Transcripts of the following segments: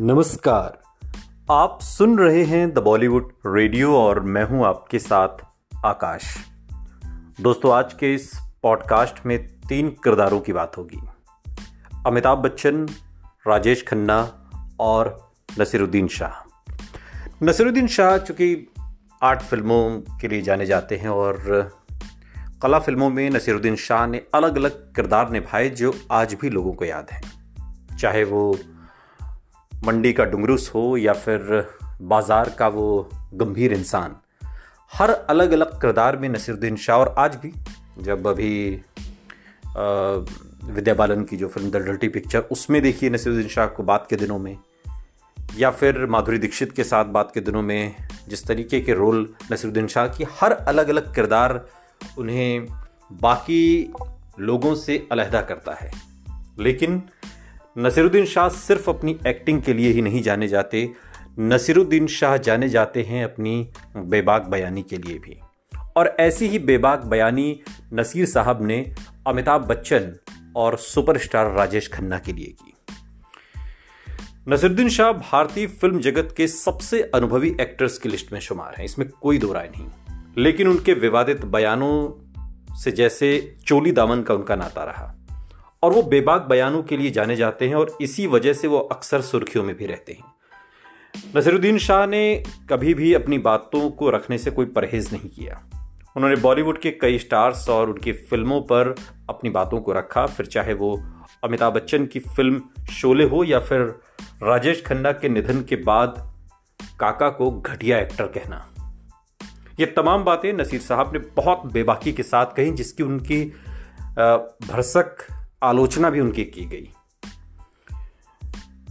नमस्कार। आप सुन रहे हैं द बॉलीवुड रेडियो और मैं हूँ आपके साथ आकाश। दोस्तों, आज के इस पॉडकास्ट में तीन किरदारों की बात होगी। अमिताभ बच्चन, राजेश खन्ना और नसीरुद्दीन शाह। नसीरुद्दीन शाह चूँकि आर्ट फ़िल्मों के लिए जाने जाते हैं और कला फ़िल्मों में नसीरुद्दीन शाह ने अलग अलग किरदार निभाए जो आज भी लोगों को याद हैं। चाहे वो मंडी का डुंगरूस हो या फिर बाज़ार का वो गंभीर इंसान, हर अलग अलग किरदार में नसीरुद्दीन शाह और आज भी, जब अभी विद्या बालन की जो फ़िल्म द डल्टी पिक्चर, उसमें देखिए नसीरुद्दीन शाह को बात के दिनों में, या फिर माधुरी दीक्षित के साथ बात के दिनों में, जिस तरीके के रोल नसीरुद्दीन शाह की, हर अलग अलग किरदार उन्हें बाकी लोगों से अलहदा करता है। लेकिन नसीरुद्दीन शाह सिर्फ़ अपनी एक्टिंग के लिए ही नहीं जाने जाते। नसीरुद्दीन शाह जाने जाते हैं अपनी बेबाक बयानी के लिए भी। और ऐसी ही बेबाक बयानी नसीर साहब ने अमिताभ बच्चन और सुपरस्टार राजेश खन्ना के लिए की। नसीरुद्दीन शाह भारतीय फ़िल्म जगत के सबसे अनुभवी एक्टर्स की लिस्ट में शुमार हैं। इसमें कोई दो राय नहीं। लेकिन उनके विवादित बयानों से जैसे चोली दामन का उनका नाता रहा। और वो बेबाक बयानों के लिए जाने जाते हैं और इसी वजह से वो अक्सर सुर्खियों में भी रहते हैं। नसीरुद्दीन शाह ने कभी भी अपनी बातों को रखने से कोई परहेज नहीं किया। उन्होंने बॉलीवुड के कई स्टार्स और उनकी फ़िल्मों पर अपनी बातों को रखा। फिर चाहे वो अमिताभ बच्चन की फ़िल्म शोले हो या फिर राजेश खन्ना के निधन के बाद काका को घटिया एक्टर कहना। ये तमाम बातें नसीर साहब ने बहुत बेबाकी के साथ कही जिसकी उनकी भरसक आलोचना भी उनकी की गई।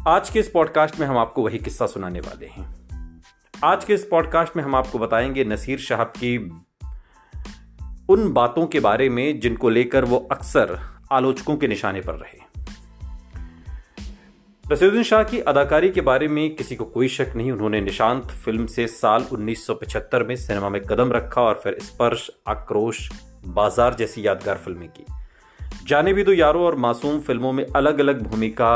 आज के इस पॉडकास्ट में हम आपको वही किस्सा सुनाने वाले हैं। आज के इस पॉडकास्ट में हम आपको बताएँगे नसीर साहब की उन बातों के बारे में जिनको लेकर वो अक्सर आलोचकों के निशाने पर रहे। नसीरुद्दीन शाह की अदाकारी के बारे में किसी को कोई शक नहीं, उन्होंने निशांत फ़िल्म से साल 1975 में सिनेमा में कदम रखा और फिर स्पर्श, आक्रोश, बाज़ार जैसी यादगार फ़िल्में की। जाने भी दो यारों और मासूम फ़िल्मों में अलग अलग भूमिका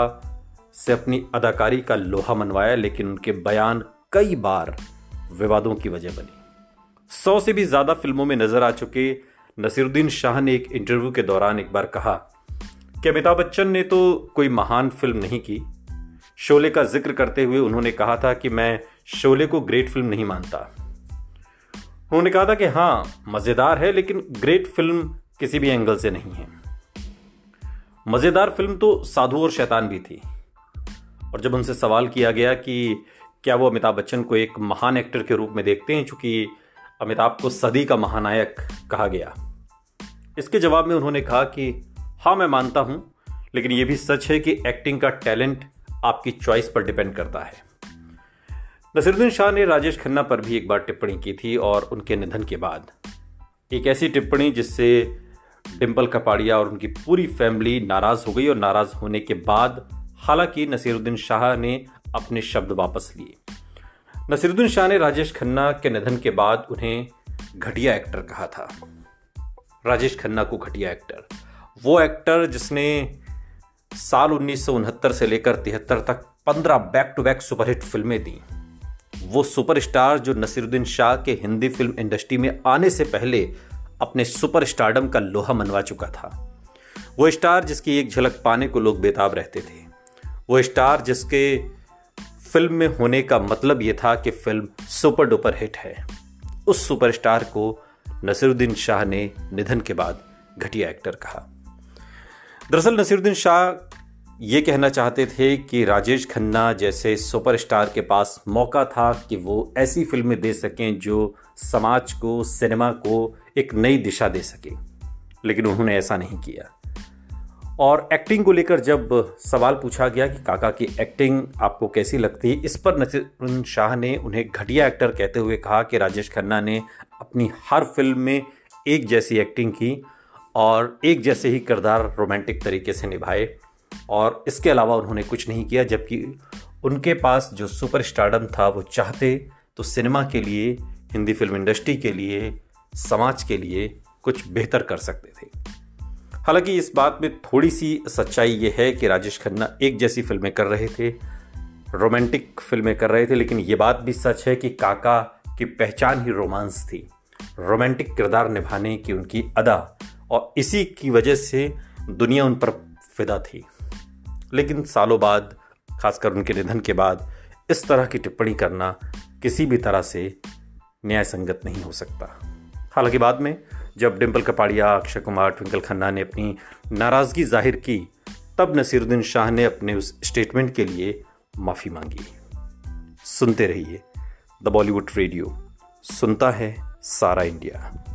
से अपनी अदाकारी का लोहा मनवाया, लेकिन उनके बयान कई बार विवादों की वजह बनी। सौ से भी ज़्यादा फ़िल्मों में नज़र आ चुके नसीरुद्दीन शाह ने एक इंटरव्यू के दौरान एक बार कहा कि अमिताभ बच्चन ने तो कोई महान फ़िल्म नहीं की। शोले का ज़िक्र करते हुए उन्होंने कहा था कि मैं शोले को ग्रेट फ़िल्म नहीं मानता। उन्होंने कहा था कि हाँ मज़ेदार है, लेकिन ग्रेट फ़िल्म किसी भी एंगल से नहीं है। मज़ेदार फ़िल्म तो साधु और शैतान भी थी। और जब उनसे सवाल किया गया कि क्या वो अमिताभ बच्चन को एक महान एक्टर के रूप में देखते हैं, चूँकि अमिताभ को सदी का महानायक कहा गया। इसके जवाब में उन्होंने कहा कि हाँ मैं मानता हूँ, लेकिन यह भी सच है कि एक्टिंग का टैलेंट आपकी चॉइस पर डिपेंड करता है। नसीरुद्दीन शाह ने राजेश खन्ना पर भी एक बार टिप्पणी की थी और उनके निधन के बाद। एक ऐसी टिप्पणी जिससे डिम्पल कपाड़िया और उनकी पूरी फैमिली नाराज़ हो गई और नाराज़ होने के बाद हालाँकि नसीरुद्दीन शाह ने अपने शब्द वापस लिए। नसीरुद्दीन शाह ने राजेश खन्ना के निधन के बाद उन्हें घटिया एक्टर कहा था। राजेश खन्ना को घटिया एक्टर। वो एक्टर जिसने साल उन्नीस सौ उनहत्तर से लेकर तिहत्तर तक पंद्रह बैक टू बैक सुपरहिट फ़िल्में दी। वो सुपरस्टार जो नसीरुद्दीन शाह के हिंदी फ़िल्म इंडस्ट्री में आने से पहले अपने सुपर स्टारडम का लोहा मनवा चुका था। वो स्टार जिसकी एक झलक पाने को लोग बेताब रहते थे। वो स्टार जिसके फ़िल्म में होने का मतलब ये था कि फ़िल्म सुपर डुपर हिट है। उस सुपरस्टार को नसीरुद्दीन शाह ने निधन के बाद घटिया एक्टर कहा। दरअसल नसीरुद्दीन शाह ये कहना चाहते थे कि राजेश खन्ना जैसे सुपरस्टार के पास मौका था कि वो ऐसी फ़िल्में दे सकें जो समाज को, सिनेमा को एक नई दिशा दे सके, लेकिन उन्होंने ऐसा नहीं किया। और एक्टिंग को लेकर जब सवाल पूछा गया कि काका की एक्टिंग आपको कैसी लगती है, इस पर नसीरुद्दीन शाह ने उन्हें घटिया एक्टर कहते हुए कहा कि राजेश खन्ना ने अपनी हर फ़िल्म में एक जैसी एक्टिंग की और एक जैसे ही किरदार रोमांटिक तरीके से निभाए। और इसके अलावा उन्होंने कुछ नहीं किया, जबकि उनके पास जो सुपर था, वो चाहते तो सिनेमा के लिए, हिंदी फ़िल्म इंडस्ट्री के लिए समाज के लिए कुछ बेहतर कर सकते थे। हालाँकि इस बात में थोड़ी सी सच्चाई ये है कि राजेश खन्ना एक जैसी फ़िल्में कर रहे थे रोमांटिक फ़िल्में कर रहे थे, लेकिन ये बात भी सच है कि काका की पहचान ही रोमांस थी। रोमांटिक किरदार निभाने की उनकी अदा और इसी की वजह से दुनिया उन पर फिदा थी। लेकिन सालों बाद, खासकर उनके निधन के बाद, इस तरह की टिप्पणी करना किसी भी तरह से न्याय संगत नहीं हो सकता। हालाँकि बाद में जब डिम्पल कपाड़िया, अक्षय कुमार, ट्विंकल खन्ना ने अपनी नाराज़गी ज़ाहिर की, तब नसीरुद्दीन शाह ने अपने उस स्टेटमेंट के लिए माफ़ी मांगी। सुनते रहिए द बॉलीवुड रेडियो, सुनता है सारा इंडिया।